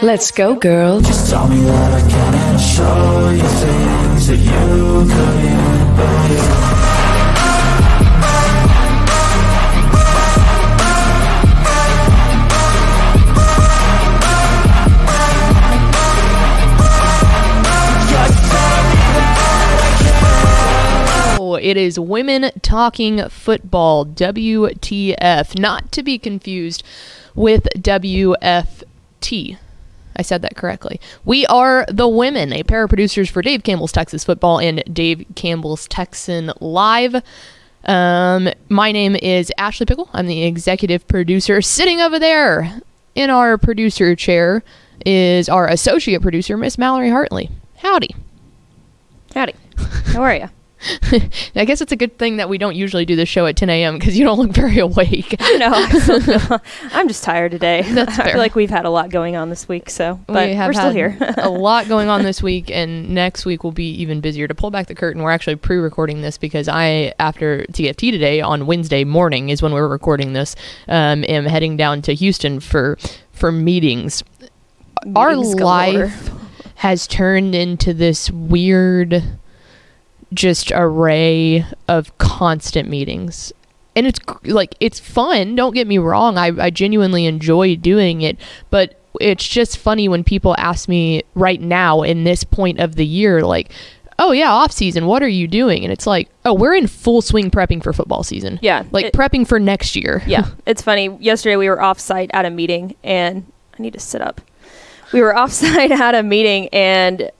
Let's go, girls. Just tell me that I can and show you things that you couldn't believe. Oh, It is Women Talking Football, WTF, not to be confused with WFT. I said that correctly. We are the women, a pair of producers for Dave Campbell's Texas Football and Dave Campbell's Texan Live. Um, my name is Ashley Pickle. I'm the executive producer. Sitting over there in our producer chair is our associate producer, Miss Mallory Hartley. Howdy. Howdy. How are you? I guess it's a good thing that we don't usually do this show at 10 a.m. because you don't look very awake. no, I I'm just tired today. That's I fair. feel like we've had a lot going on this week, so but we have we're still here. a lot going on this week, and next week will be even busier. To pull back the curtain, we're actually pre-recording this because I, after TFT today on Wednesday morning, is when we're recording this. Um, am heading down to Houston for for meetings. Our galore. life has turned into this weird, just a array of constant meetings. And it's like it's fun. Don't get me wrong. I, I genuinely enjoy doing it, but it's just funny when people ask me right now in this point of the year, like, "Oh yeah, off season. What are you doing?" And it's like, "Oh, we're in full swing prepping for football season. Yeah, like it- prepping for next year. yeah, it's funny. Yesterday we were off site at a meeting, and I need to sit up. We were off site at a meeting, and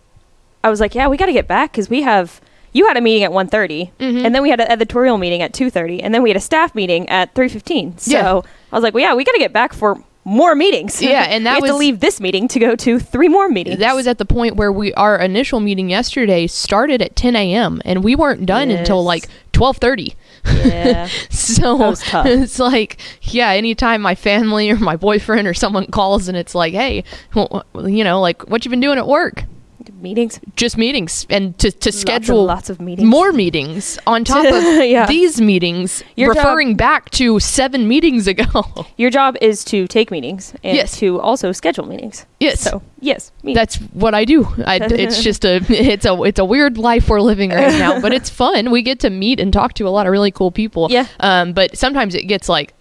I was like, "Yeah, we got to get back because we have." You had a meeting at 1.30, Mhm. and then we had an editorial meeting at 2.30, and then we had a staff meeting at 3.15. So Yeah. I was like, well, yeah, we got to get back for more meetings. Yeah, and that we have to was- leave this meeting to go to three more meetings. That was at the point where we our initial meeting yesterday started at 10 a.m. and we weren't done until like 12:30. yeah. So That was tough. it's like, yeah, anytime my family or my boyfriend or someone calls and it's like, hey, well, you know, like what you been doing at work? Meetings. Just meetings and to, to Lots schedule lots of meetings. more meetings on top of Yeah. these meetings, Your job- referring back to seven meetings ago. Your job is to take meetings and Yes. to also schedule meetings. Yes. So yes, meetings. That's what I do. I, it's just a it's a it's a weird life we're living right now, but it's fun. We get to meet and talk to a lot of really cool people. Yeah. Um, but sometimes it gets like,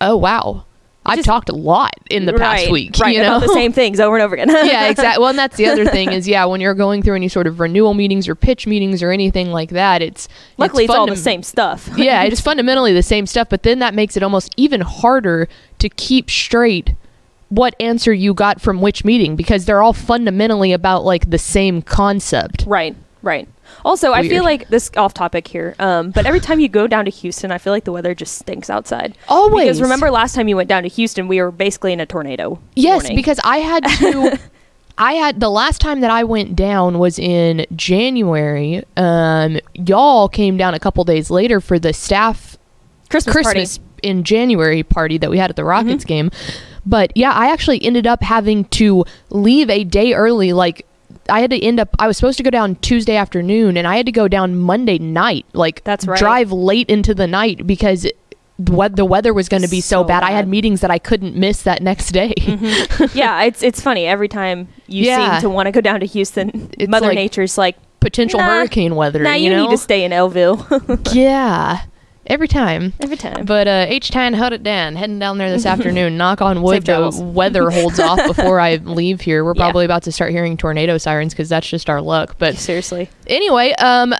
oh wow, I've just- talked a lot in the past right, week. right You know. about the same things over and over again. yeah, exactly. Well, and that's the other thing is yeah, when you're going through any sort of renewal meetings or pitch meetings or anything like that, it's Luckily, it's, fun all the same stuff. yeah, it's fundamentally the same stuff, but then that makes it almost even harder to keep straight what answer you got from which meeting because they're all fundamentally about like the same concept. Right, right. Also, I feel like this off topic here, um, but every time you go down to Houston, I feel like the weather just stinks outside. Always. Because remember last time you went down to Houston, we were basically in a tornado. Yes, warning. because I had to. I had the last time that I went down was in January. Um, y'all came down a couple days later for the staff Christmas, Christmas party. in January party that we had at the Rockets game. But yeah, I actually ended up having to leave a day early. Like I had to end up. I was supposed to go down Tuesday afternoon, and I had to go down Monday night. Like That's right. drive late into the night because. What the weather was going to be so, So bad. I had meetings that I couldn't miss that next day. Mm-hmm. yeah, it's it's funny every time you Yeah. seem to want to go down to Houston. It's Mother like- Nature's like, Potential Nah. hurricane weather. nah, you, you, know? need to stay in Elville Yeah, every time. every time. But uh, H Town held it down. Heading down there this afternoon. Knock on wood, the weather holds off before I leave here. We're Yeah. probably about to start hearing tornado sirens because that's just our luck. But Seriously. anyway, um,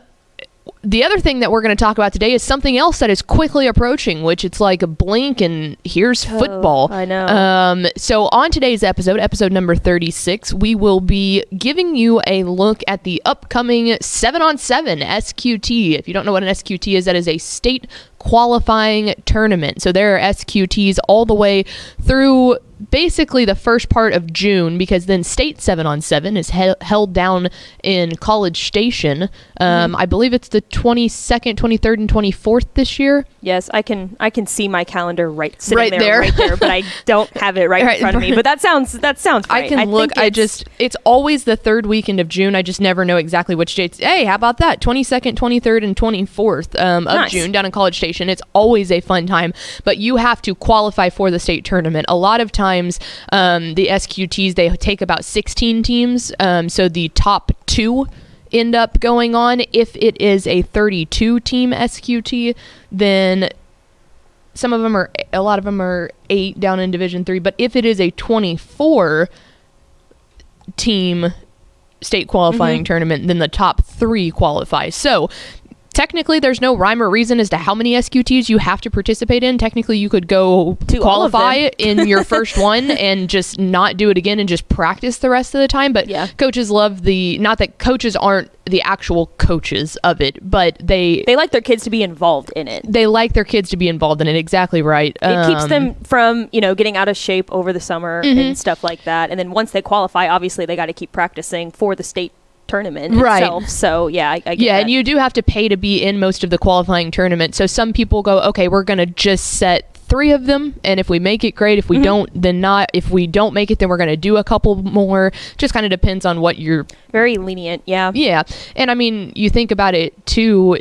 the other thing that we're going to talk about today is something else that is quickly approaching, which it's like a blink and here's football. Oh, I know. Um, so on today's episode, episode number 36, we will be giving you a look at the upcoming 7 on 7 SQT. If you don't know what an SQT is, that is a state qualifying tournament. So there are SQTs all the way through basically the first part of June because then state 7 on 7 is he- held down in College Station. Um, I believe it's the 22nd, 23rd, and 24th this year. Yes, I can I can see my calendar right sitting Right there, there. right there, but I don't have it right, Right, in front of me. But that sounds that sounds right. I can look. I just it's always the third weekend of June. I just never know exactly which dates. Hey, how about that? Twenty second, twenty third, and twenty fourth um, of Nice. June down in College Station. It's always a fun time, but you have to qualify for the state tournament. A lot of times times um, the SQTs they take about 16 teams. Um, so the top two end up going on. If it is a 32 team SQT, then some of them are a lot of them are eight down in Division three. But if it is a 24 team state qualifying tournament, then the top three qualify. So technically, there's no rhyme or reason as to how many SQTs you have to participate in. Technically, you could go to qualify in your first one and just not do it again and just practice the rest of the time. But Yeah. coaches love the not that coaches aren't the actual coaches of it, but they They like their kids to be involved in it. they like their kids to be involved in it. Exactly right. It keeps Um, them from, you know, getting out of shape over the summer Mm-hmm. and stuff like that. And then once they qualify, obviously they got to keep practicing for the state tournament Right. itself. So yeah, I, I Yeah, that. and you do have to pay to be in most of the qualifying tournaments. So some people go, okay, we're going to just set three of them, and if we make it, great. If we mm-hmm. don't, then not. If we don't make it, then we're going to do a couple more. Just kind of depends on what you're. very lenient. Yeah. Yeah, and I mean, you think about it too.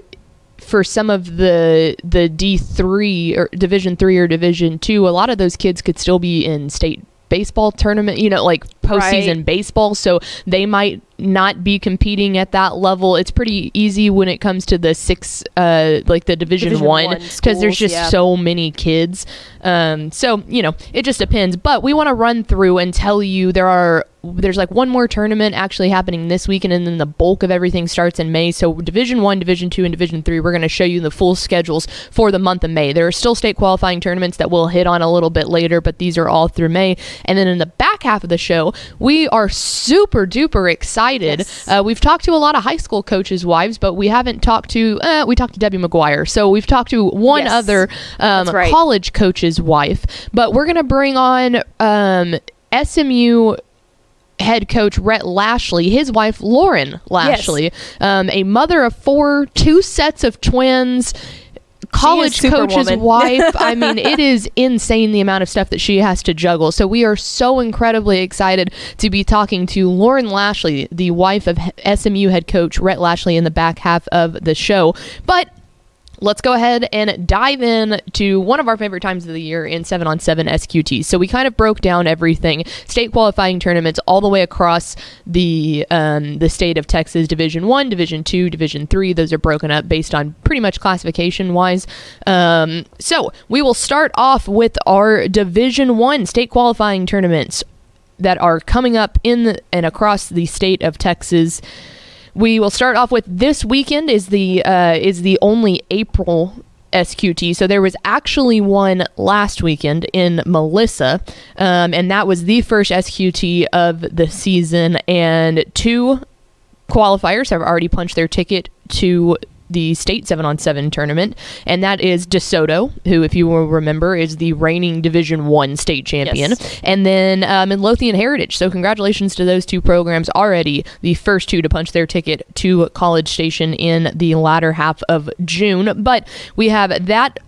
For some of the the D three or Division three or Division two, a lot of those kids could still be in state baseball tournament. You know, like postseason Right. baseball, so they might not be competing at that level. It's pretty easy when it comes to the six, uh, like the Division, Division one, because there's just yeah. so many kids. Um, so you know, it just depends. But we want to run through and tell you there are there's like one more tournament actually happening this weekend, and then the bulk of everything starts in May. So Division One, Division Two, and Division Three, we're going to show you the full schedules for the month of May. There are still state qualifying tournaments that we'll hit on a little bit later, but these are all through May. And then in the back half of the show, we are super duper excited. Yes. Uh, we've talked to a lot of high school coaches' wives, but we haven't talked to. Uh, we talked to Debbie McGuire, so we've talked to one Yes. other um, right. college coach's wife. But we're gonna bring on um, SMU head coach Rhett Lashlee, his wife Lauren Lashlee, um, a mother of four, two sets of twins. College coach's wife. I mean, it is insane the amount of stuff that she has to juggle. So we are so incredibly excited to be talking to Lauren Lashlee, the wife of SMU head coach Rhett Lashlee, in the back half of the show. But let's go ahead and dive in to one of our favorite times of the year in 7 on 7 SQT. So we kind of broke down everything state qualifying tournaments all the way across the um, the state of Texas Division 1, Division 2, Division 3. Those are broken up based on pretty much classification wise. Um, so we will start off with our Division 1 state qualifying tournaments that are coming up in the, and across the state of Texas. We will start off with this weekend is the uh, is the only April SQT. So there was actually one last weekend in Melissa, um, and that was the first SQT of the season. And two qualifiers have already punched their ticket to the state 7 on 7 tournament and that is DeSoto who if you will remember is the reigning division 1 state champion. Yes. and then um, Midlothian Heritage. So congratulations to those two programs already the first two to punch their ticket to College Station in the latter half of June. But we have that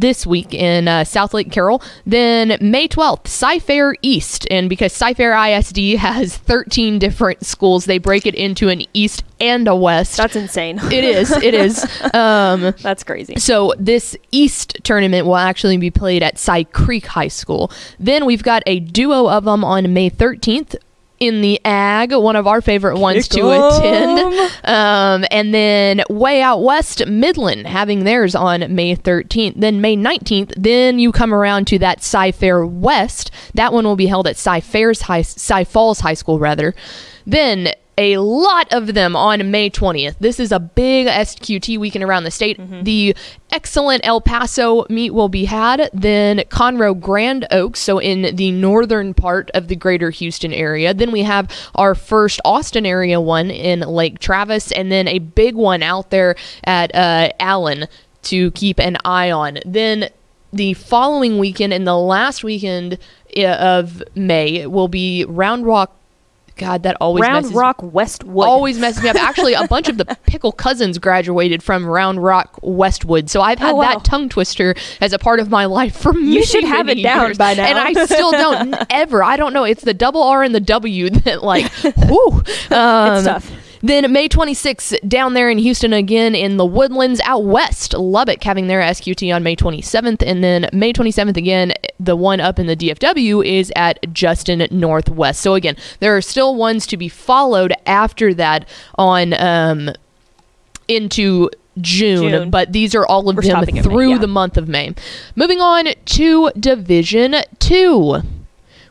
this week in uh, Southlake Carroll. Then May 12th, Cy-Fair East. And because Cy-Fair ISD has 13 different schools, they break it into an East and a West. That's insane. it is. It is. Um, That's crazy. so this East tournament will actually be played at Cy Creek High School. Then we've got a duo of them on May 13th in the Ag, one of our favorite ones to to 'em. attend. Um, and then way out west, Midland having theirs on May 13th. Then May 19th, then you come around to that Cy Fair West. That one will be held at Cy Fairs High, Cy Falls High School rather. Then a lot of them on May 20th. This is a big SQT weekend around the state. The excellent El Paso meet will be had. Then Conroe Grand Oaks, so in the northern part of the greater Houston area. Then we have our first Austin area one in Lake Travis, and then a big one out there at uh, Allen to keep an eye on. Then the following weekend and the last weekend uh, of May will be Round Rock. God, that always messes Round messes Rock Westwood. always messes me up. Actually, a bunch of the pickle cousins graduated from Round Rock Westwood, so I've had Oh, wow. that tongue twister as a part of my life for many, You should have it down years. by now. and I still don't ever. I don't know. It's the double R and the W that like, whoo. Um, It's tough. Then May 26th, down there in Houston again in the Woodlands out west, Lubbock having their SQT on May 27th. And then May 27th again, the one up in the DFW is at Justin Northwest. So again, there are still ones to be followed after that on um, into June, June. but these are all of We're them at May, through yeah. the month of May. Moving on to Division 2.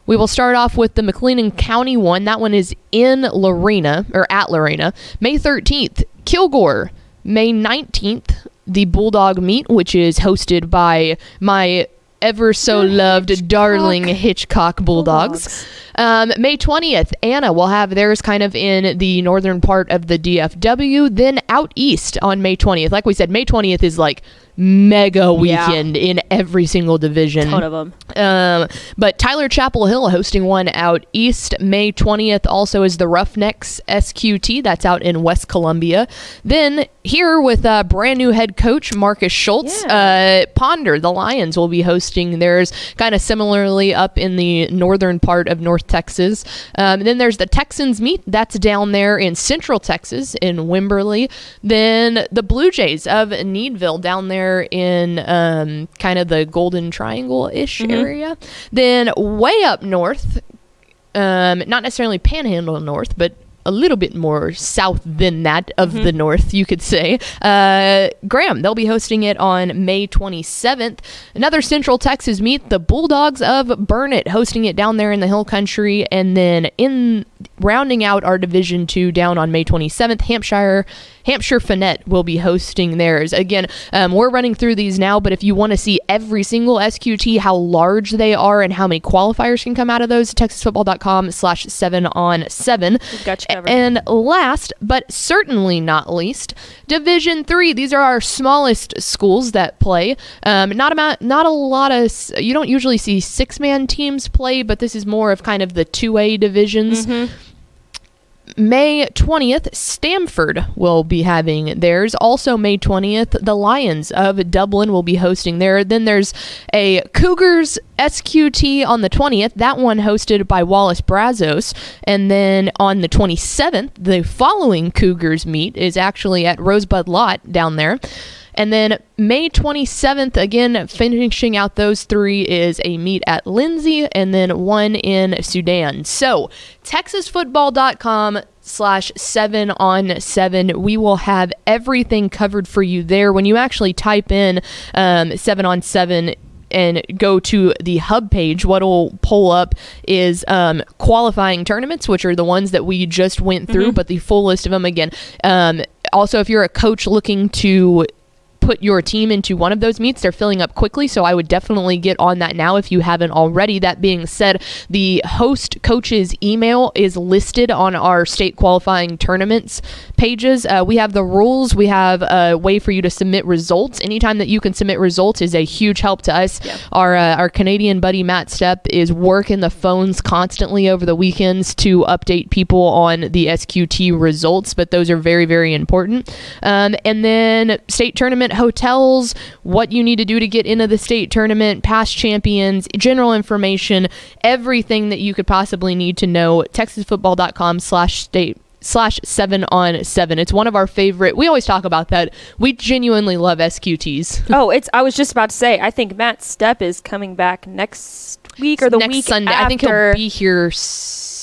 We will start off with the McLennan County one. That one is in Lorena, or at Lorena. May 13th, Kilgore. May 19th, the Bulldog Meet, which is hosted by my ever so loved darling Hitchcock Bulldogs. Bulldogs. Um, May 20th, Anna will have theirs kind of in the northern part of the DFW, then out east on May 20th. Like we said, May 20th is like mega Yeah. weekend in every single division. Ton of them. Um, but Tyler Chapel Hill hosting one out east. May 20th also is the Roughnecks SQT. That's out in West Columbia. Then here with uh, brand new head coach Marcus Schultz, uh, Ponder, the Lions will be hosting theirs kind of similarly up in the northern part of North Texas. Um, then there's the Texans meet. That's down there in Central Texas in Wimberley. Then the Blue Jays of Needville down there in um, kind of the Golden Triangle ish area. Then way up north, um, not necessarily Panhandle North, but a little bit more south than that of the north, you could say. Uh, Graham, they'll be hosting it on May 27th. Another Central Texas meet, the Bulldogs of Burnet, hosting it down there in the Hill Country, and then in rounding out our Division Two down on May 27th, Hampshire. Hampshire-Fannett will be hosting theirs. Again, um, we're running through these now, but if you want to see every single SQT, how large they are, and how many qualifiers can come out of those, texasfootball.com slash seven on seven. We've And last, but certainly not least, Division Three. These are our smallest schools that play. Um, not about not a lot of. You don't usually see six man teams play, but this is more of kind of the two A divisions. May 20th, Stamford will be having theirs. Also, May 20th, the Lions of Dublin will be hosting there. Then there's a Cougars SQT on the 20th, that one hosted by Wallis Brazos. And then on the 27th, the following Cougars meet is actually at Rosebud-Lott down there. And then May 27th, again, finishing out those three is a meet at Lindsay and then one in Sudan. So, texasfootball.com slash seven on seven. We will have everything covered for you there. When you actually type in um, seven on seven, and go to the hub page, what'll pull up is um, qualifying tournaments, which are the ones that we just went through, but the full list of them again. Um, also, if you're a coach looking to put your team into one of those meets. They're filling up quickly, so I would definitely get on that now if you haven't already. That being said, the host coach's email is listed on our state qualifying tournaments pages. Uh, we have the rules, we have a way for you to submit results. Anytime that you can submit results is a huge help to us. Our, uh, our Canadian buddy Matt Stepp is working the phones constantly over the weekends to update people on the SQT results, but those are very, very important. Um, and then state tournament hotels, what you need to do to get into the state tournament, past champions, general information, everything that you could possibly need to know. TexasFootball.com slash state slash seven on seven. It's one of our favorite. We always talk about that. We genuinely love SQTs. oh, it's. I was just about to say. I think Matt Stepp is coming back next week or the Next week Sunday. after. I think he'll be here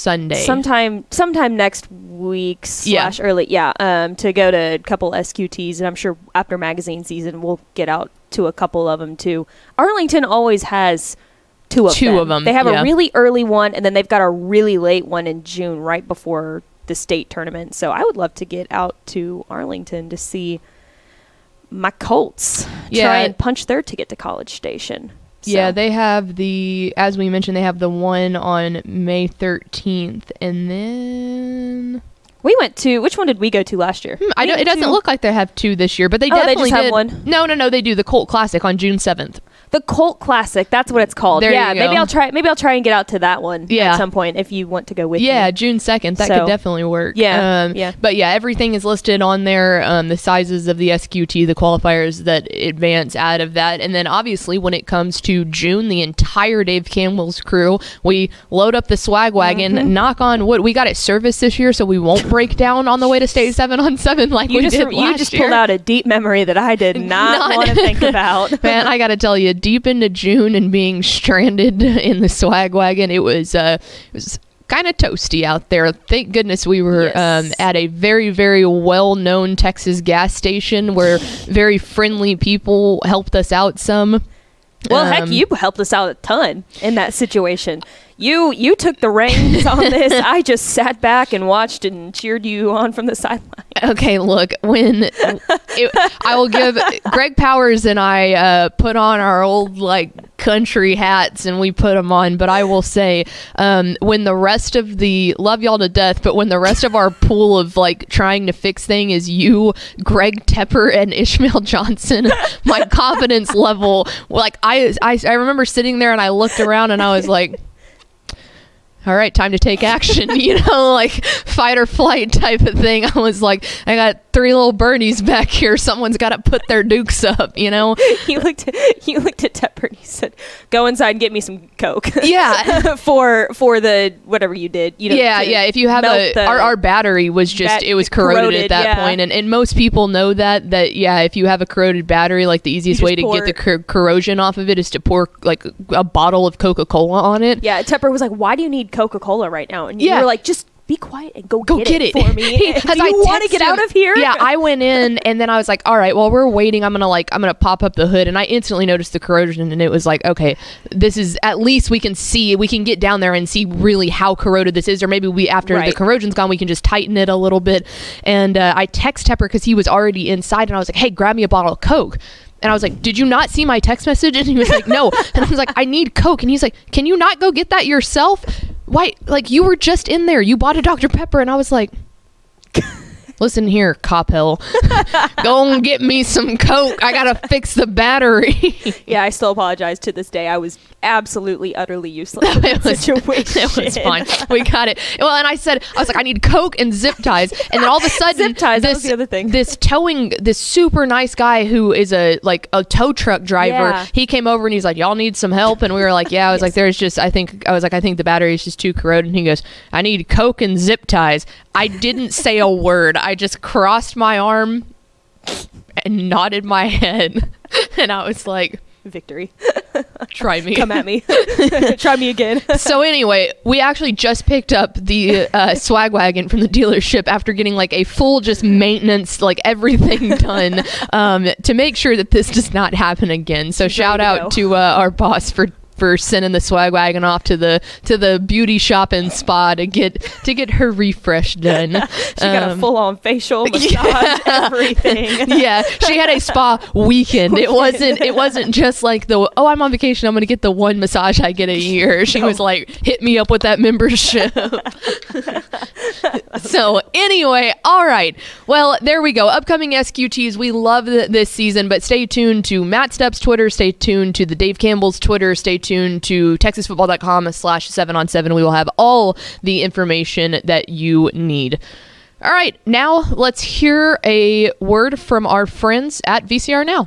Sunday. sometime sometime next week Yeah. slash early yeah um to go to a couple sqts and i'm sure after magazine season we'll get out to a couple of them too arlington always has two of Two them of 'em, they have yeah. a really early one and then they've got a really late one in june right before the state tournament so i would love to get out to arlington to see my colts Yeah. try and punch their ticket to college station Yeah, they have the as we mentioned, they have the one on May thirteenth, and then we went to which one did we go to last year Hmm, I don't. It doesn't to- look like they have two this year, but they Oh, they definitely just have one? No, no, no, they do the Colt Classic on June seventh. The Cult Classic. That's what it's called. There yeah, maybe. I'll try. Maybe I'll try and get out to that one Yeah. at some point if you want to go with me. Yeah, me. June second. That So- could definitely work. Yeah, um, yeah. But yeah, everything is listed on there. Um, the sizes of the SQT, the qualifiers that advance out of that, and then obviously when it comes to June, the entire Dave Campbell's crew, we load up the swag wagon. Mm-hmm. Knock on wood, we got it serviced this year, so we won't break down on the way to state seven on seven like You we just did you just year. pulled out a deep memory that I did not, Not- want to think about. Man, I got to tell you, deep into June and being stranded in the swag wagon, it was uh, it was kind of toasty out there. Thank goodness we were Yes. um, at a very very well known Texas gas station where very friendly people helped us out some. Well, heck, Um, you helped us out a ton in that situation. You you took the reins on this. I just sat back and watched and cheered you on from the sideline. Okay, look, when it, I will give Greg Powers and I uh, put on our old like country hats and we put them on, but I will say um, when the rest of the love y'all to death, but when the rest of our pool of like trying to fix thing is you, Greg Tepper, and Ishmael Johnson, my confidence level like I, I I remember sitting there and I looked around and I was like all right, time to take action, you know, like fight or flight type of thing. I was like, I got three little birdies back here. Someone's got to put their dukes up, you know? He looked at he looked at Tepper and he said, "Go inside and get me some coke." Yeah. for for the whatever you did. You know, yeah, yeah. If you have a, our, our battery was just, Bat- it was corroded, corroded, at that yeah. point. And, and most people know that, that, yeah, if you have a corroded battery, like the easiest way to get the cor- corrosion off of it is to pour like a bottle of Coca Cola on it. yeah, Tepper was like, "Why do you need Coca Cola right now?" And Yeah. you were like, "Just be quiet and go, go get, it, for me." He- do 'cause you I want to get out of here? Yeah, I went in and then I was like, all right, while we're waiting. I'm gonna like, I'm gonna pop up the hood, and I instantly noticed the corrosion, and it was like, okay, this is at least we can see, we can get down there and see really how corroded this is, or maybe we after the corrosion's gone, we can just tighten it a little bit. And uh, I text Tepper because he was already inside, and I was like, hey, grab me a bottle of Coke. And I was like, "Did you not see my text message?" And he was like, "No." And I was like, "I need Coke." And he's like, "Can you not go get that yourself? Why? Like you were just in there. You bought a Dr Pepper." And I was like, Listen here, Coppell. Go and get me some Coke. I gotta fix the battery. Yeah, I still apologize to this day. I was absolutely, utterly useless in that it, was, situation. it was fine. We got it. Well, and I said, I was like, I need Coke and zip ties. And then all of a sudden, Zip ties, that this, was the other thing. this towing, this super nice guy who is a like a tow truck driver, Yeah. he came over and he's like, Y'all need some help? And we were like, Yeah. I was like, There's just, I think, I was like, I think the battery is just too corroded. And he goes, I need Coke and zip ties. I didn't say a word. I just crossed my arm and nodded my head. And I was like, Victory. Try me. Come at me. Try me again. so anyway, we actually just picked up the uh, swag wagon from the dealership after getting like a full just maintenance, like everything done um, to make sure that this does not happen again. So shout to out go. to uh, our boss for for sending the swag wagon off to the to the beauty shop and spa to get to get her refresh done. She got a Um, full on facial massage, everything. yeah, she had a spa weekend. It wasn't. It wasn't just like the oh, I'm on vacation. I'm going to get the one massage I get a year. She was like, hit me up with that membership. so anyway, all right. Well, there we go. Upcoming SQTs. We love th- this season, but stay tuned to Matt Stepp's Twitter. Stay tuned to the Dave Campbell's Twitter. Stay tuned to TexasFootball.com slash seven on seven. We will have all the information that you need. All right, now let's hear a word from our friends at VCR Now.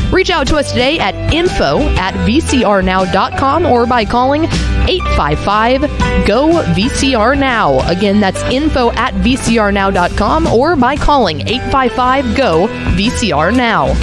Reach out to us today at info at vcrnow.com or by calling 855 GO VCR Now. Again, that's info at vcrnow.com or by calling 855 GO VCR Now.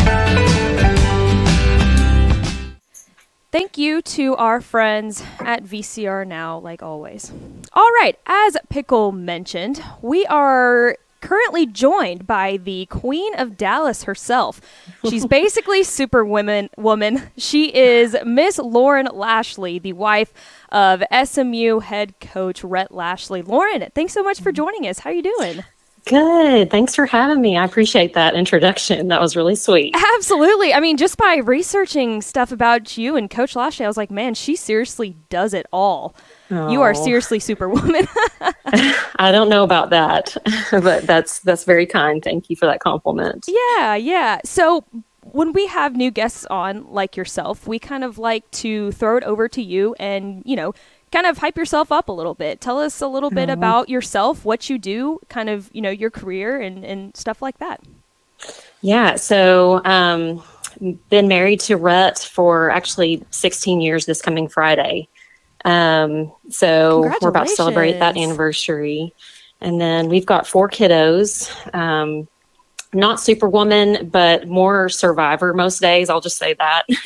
Thank you to our friends at VCR Now, like always. All right, as Pickle mentioned, we are currently joined by the Queen of Dallas herself. She's basically super women woman. She is Miss Lauren Lashlee, the wife of SMU head coach Rhett Lashlee. Lauren, thanks so much for joining us. How are you doing? Good. Thanks for having me. I appreciate that introduction. That was really sweet. Absolutely. I mean, just by researching stuff about you and Coach Lashlee, I was like, man, she seriously does it all. You are Oh. seriously superwoman. I don't know about that, but that's that's very kind. Thank you for that compliment. yeah, yeah. So when we have new guests on, like yourself, we kind of like to throw it over to you and, you know, kind of hype yourself up a little bit. Tell us a little bit about yourself, what you do, kind of, you know, your career and, and stuff like that. Yeah. So, um, been married to Rhett for actually 16 years this coming Friday. Um, so we're about to celebrate that anniversary, and then we've got four kiddos. Um, not superwoman, but more survivor most days. I'll just say that.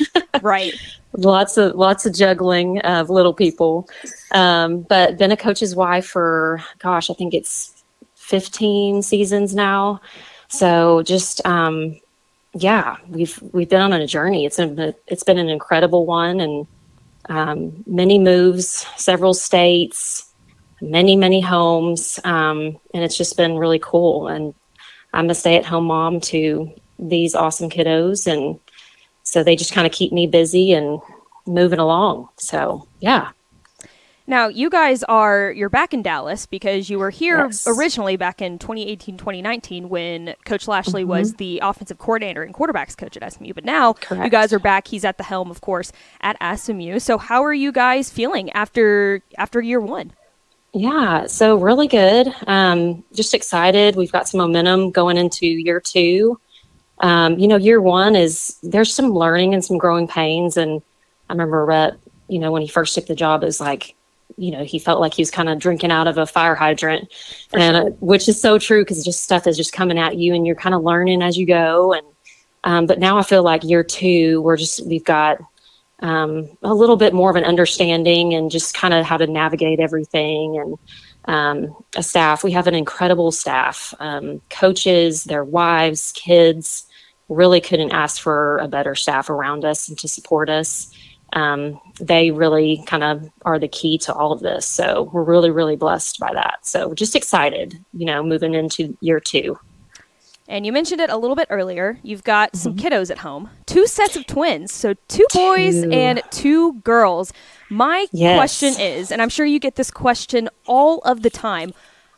Right. lots of lots of juggling of little people um, but been a coach's wife for gosh i think it's 15 seasons now so just um, yeah we've we've been on a journey it's a, it's been an incredible one and um, many moves several states many many homes um, and it's just been really cool and i'm a stay-at-home mom to these awesome kiddos and so they just kind of keep me busy and moving along. So yeah, Now, you guys are you're back in Dallas because you were here Yes. originally back in 2018, 2019 when Coach Lashlee was the offensive coordinator and quarterbacks coach at SMU. But now you guys are back. He's at the helm, of course, at SMU. So how are you guys feeling after after year one? yeah. So really good. Um, just excited. We've got some momentum going into year two. Um, you know, year one is there's some learning and some growing pains. And I remember Rhett, you know, when he first took the job, it was like, you know, he felt like he was kind of drinking out of a fire hydrant, and uh, which is so true because just stuff is just coming at you, and you're kind of learning as you go. And um, but now I feel like year two, we're just we've got um, a little bit more of an understanding and just kind of how to navigate everything and um, a staff. We have an incredible staff, um, coaches, their wives, kids. Really couldn't ask for a better staff around us and to support us. Um, they really kind of are the key to all of this. So we're really, really blessed by that. So just excited, you know, moving into year two. And you mentioned it a little bit earlier. You've got some Mm-hmm. kiddos at home, two sets of twins, so two boys Two. and two girls. My Yes. question is, and I'm sure you get this question all of the time,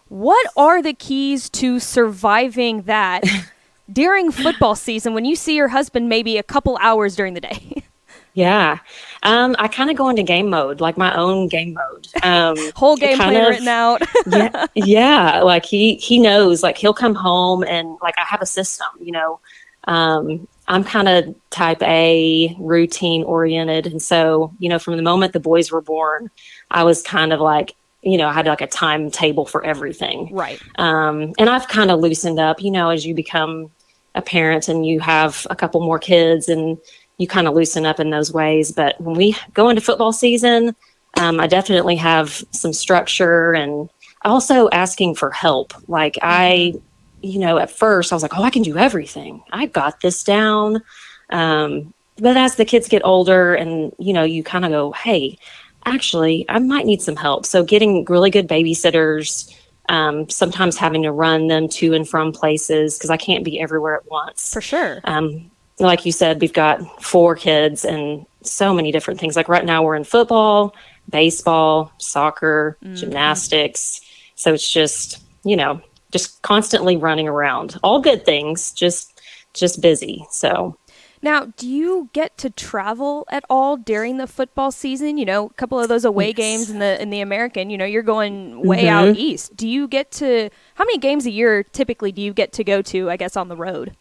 what are the keys to surviving that during football season when you see your husband maybe a couple hours during the day? Yeah. Um, I kind of go into game mode, like my own game mode. Um, Whole game plan of- written out. yeah, yeah. Like he he knows. Like he'll come home and like I have a system. You know, um, I'm kind of type A, routine oriented, and so you know, from the moment the boys were born, I was kind of like, you know, I had like a timetable for everything. right. Um, and I've kind of loosened up, you know, as you become a parent and you have a couple more kids and you kind of loosen up in those ways. But when we go into football season, um, I definitely have some structure and also asking for help. Like I, you know, at first I was like, oh, I can do everything. I got this down. Um, but as the kids get older and, you know, you kind of go, hey, actually, I might need some help. So getting really good babysitters, um, sometimes having to run them to and from places because I can't be everywhere at once. For sure. Um, like you said, we've got four kids and so many different things. Like right now, we're in football, baseball, soccer, mm-hmm. gymnastics. So it's just, you know, just constantly running around. All good things, just just busy. So Now, do you get to travel at all during the football season? You know, a couple of those away Yes. games in the in the American. You know, you're going way mm-hmm. out east. Do you get to how many games a year typically do you get to go to? I guess on the road.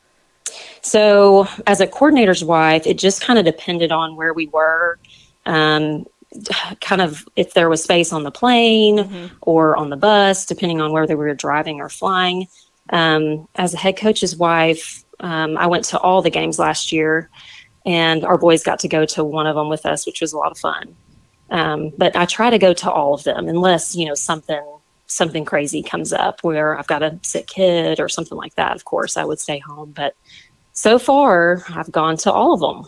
So, as a coordinator's wife, it just kind of depended on where we were. Um, kind of if there was space on the plane or on the bus, depending on whether we were driving or flying. Um, as a head coach's wife, um, I went to all the games last year, and our boys got to go to one of them with us, which was a lot of fun. Um, but I try to go to all of them unless you know something something crazy comes up where I've got a sick kid or something like that. Of course, I would stay home, but so far I've gone to all of them.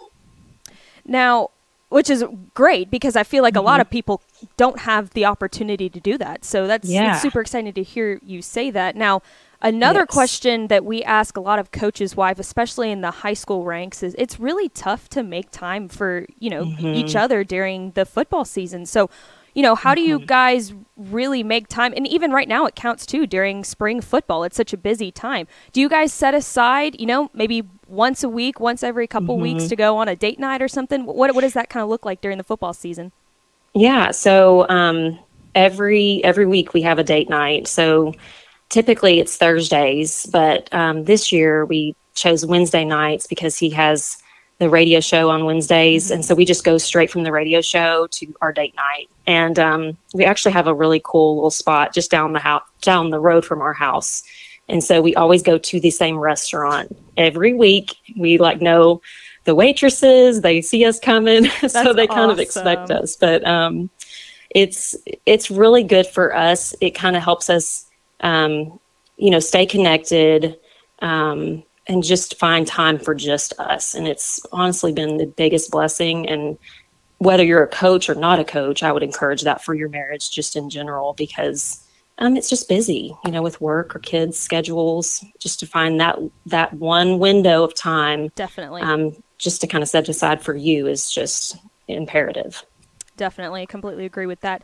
Now, which is great because I feel like a lot mm-hmm. of people don't have the opportunity to do that. So that's, Yeah. super exciting to hear you say that. Now, another Yes. question that we ask a lot of coaches' wives, especially in the high school ranks, is it's really tough to make time for you know each mm-hmm. other during the football season. So. You know, how do you mm-hmm. guys really make time? And even right now, it counts too during spring football. It's such a busy time. Do you guys set aside, you know, maybe once a week, once every couple weeks to go on a date night or something? What what does that kind of look like during the football season? Yeah. So um, every every week we have a date night. So typically it's Thursdays, but um, this year we chose Wednesday nights because he has the radio show on Wednesdays, and so we just go straight from the radio show to our date night. And um, we actually have a really cool little spot just down the house, down the road from our house. And so we always go to the same restaurant every week. We like know the waitresses, they see us coming, so they kind of expect us. But um, it's it's really good for us. It kind of helps us, um, you know, stay connected um, and just find time for just us. And it's honestly been the biggest blessing. And whether you're a coach or not a coach, I would encourage that for your marriage, just in general, because um, it's just busy, you know, with work or kids' schedules. Just to find that that one window of time, Definitely, um, just to kind of set aside for you, is just imperative. definitely, I completely agree with that.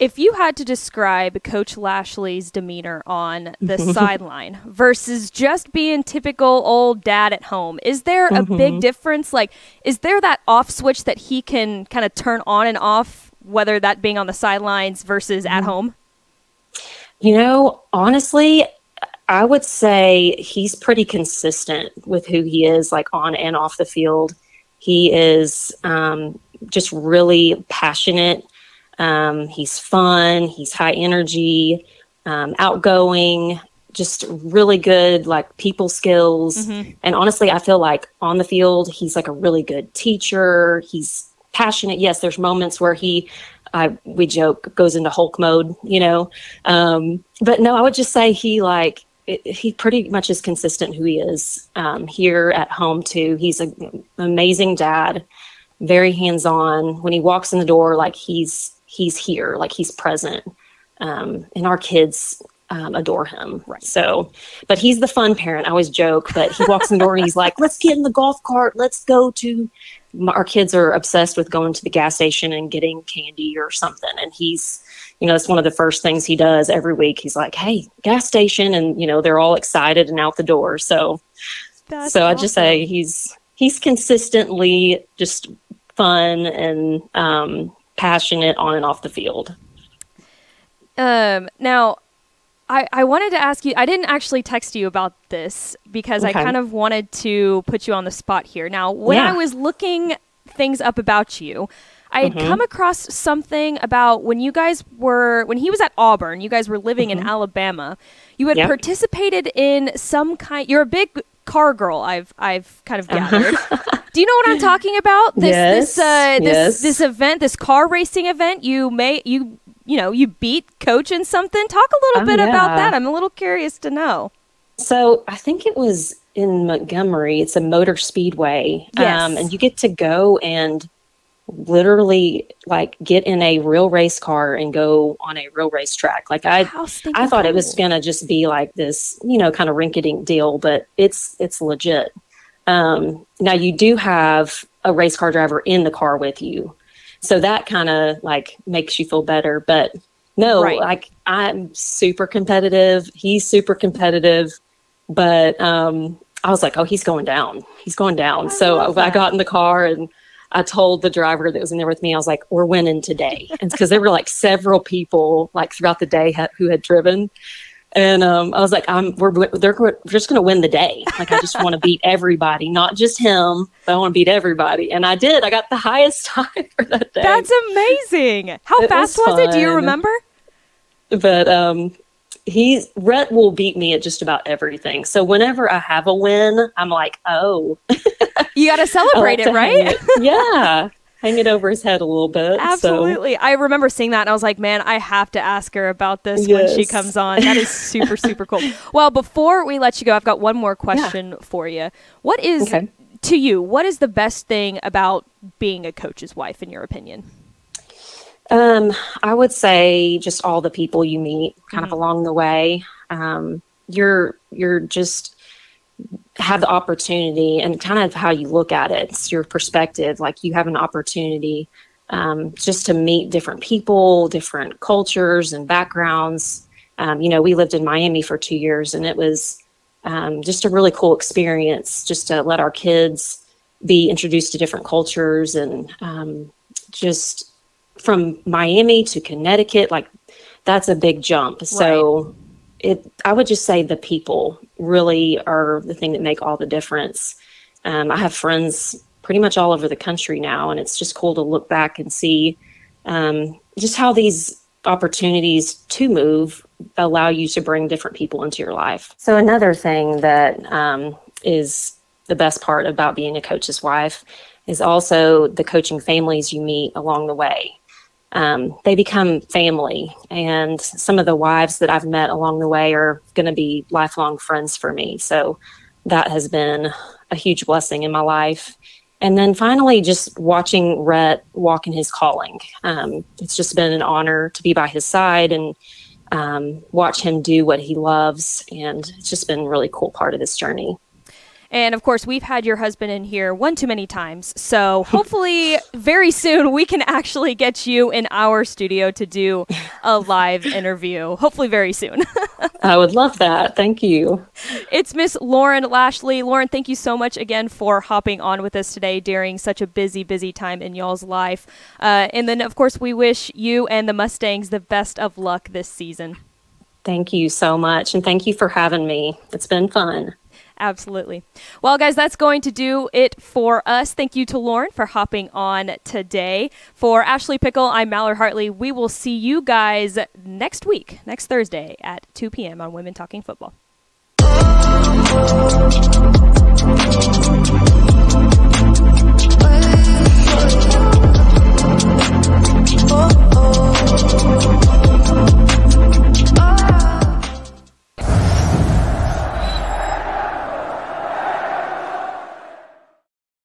If you had to describe Coach Lashlee's demeanor on the sideline versus just being typical old dad at home, is there a big difference? Like, is there that off switch that he can kind of turn on and off, whether that being on the sidelines versus at home? You know, honestly, I would say he's pretty consistent with who he is, like on and off the field. He is um, just really passionate. Um, he's fun. He's high energy, um, outgoing, just really good, like people skills. And honestly, I feel like on the field, he's like a really good teacher. He's passionate. Yes, there's moments where he, I we joke, goes into Hulk mode, you know. Um, but no, I would just say he like it, he pretty much is consistent who he is um, here at home too. He's a, an amazing dad, very hands on. When he walks in the door, like he's he's here, like he's present. Um, and our kids um, adore him. Right. So, but he's the fun parent. I always joke, but he walks in the door and he's like, "Let's get in the golf cart. Let's go to." Our kids are obsessed with going to the gas station and getting candy or something, and he's, you know, it's one of the first things he does every week. He's like, "Hey, gas station," and you know, they're all excited and out the door. So, That's so I'd just say he's he's consistently just fun and um, passionate on and off the field. Um, now, I, I wanted to ask you, I didn't actually text you about this because I kind of wanted to put you on the spot here. Now, when Yeah. I was looking things up about you, I had Mm-hmm. come across something about when you guys were, when he was at Auburn, you guys were living in Alabama, you had Mm-hmm. Yep. participated in some kind, you're a big car girl, I've, I've kind of gathered. Do you know what I'm talking about? This, this, Uh-huh. Uh, this, yes. this event, this car racing event, you may, you, you know, you beat coach in something. Talk a little Oh, bit about that. I'm a little curious to know. So I think it was in Montgomery. It's a motor speedway, Um, and you get to go and literally like get in a real race car and go on a real race track. Like I, I thought it was gonna just be like this, you know, kind of rinky-dink deal, but it's it's legit. Um, now you do have a race car driver in the car with you, so that kind of like makes you feel better. But no, Right. like I'm super competitive. He's super competitive, but um, I was like, oh, he's going down. He's going down. so love I, got in the car and I told the driver that was in there with me, I was like, we're winning today. And because there were like several people like throughout the day ha- who had driven. And um, I was like, I'm we're they're we're just going to win the day. Like I just want to beat everybody, not just him, but I want to beat everybody. And I did. I got the highest time for that day. That's amazing. How It fast was was, it? Do you remember? but um he's Rhett will beat me at just about everything. So whenever I have a win, I'm like, oh, You got to celebrate like it, right? it- yeah, hang it over his head a little bit. So Absolutely. I remember seeing that and I was like, man, I have to ask her about this when she comes on. That is super, super cool. Well, before we let you go, I've got one more question for you. What is, Okay. to you, what is the best thing about being a coach's wife, in your opinion? Um, I would say just all the people you meet kind of along the way. Um, you're you're just have the opportunity and kind of how you look at it. It's your perspective. Like you have an opportunity um, just to meet different people, different cultures and backgrounds. Um, you know, we lived in Miami for two years, and it was um, just a really cool experience. Just to let our kids be introduced to different cultures and um, just from Miami to Connecticut, like that's a big jump. So it, I would just say the people really are the thing that make all the difference. Um, I have friends pretty much all over the country now, and it's just cool to look back and see um, just how these opportunities to move allow you to bring different people into your life. So another thing that um, is the best part about being a coach's wife is also the coaching families you meet along the way um, they become family. And some of the wives that I've met along the way are going to be lifelong friends for me. So that has been a huge blessing in my life. And then finally, just watching Rhett walk in his calling. Um, it's just been an honor to be by his side and um, watch him do what he loves. And it's just been a really cool part of this journey. And of course, we've had your husband in here one too many times. So hopefully, very soon, we can actually get you in our studio to do a live interview. Hopefully, very soon. I would love that. Thank you. it's Miss Lauren Lashlee. Lauren, thank you so much again for hopping on with us today during such a busy, busy time in y'all's life. Uh, and then, of course, we wish you and the Mustangs the best of luck this season. Thank you so much. And thank you for having me. It's been fun. Absolutely. Well, guys, that's going to do it for us. Thank you to Lauren for hopping on today. For Ashley Pickle, I'm Mallory Hartley. We will see you guys next week, next Thursday at 2 p.m. on Women Talking Football. Oh, oh.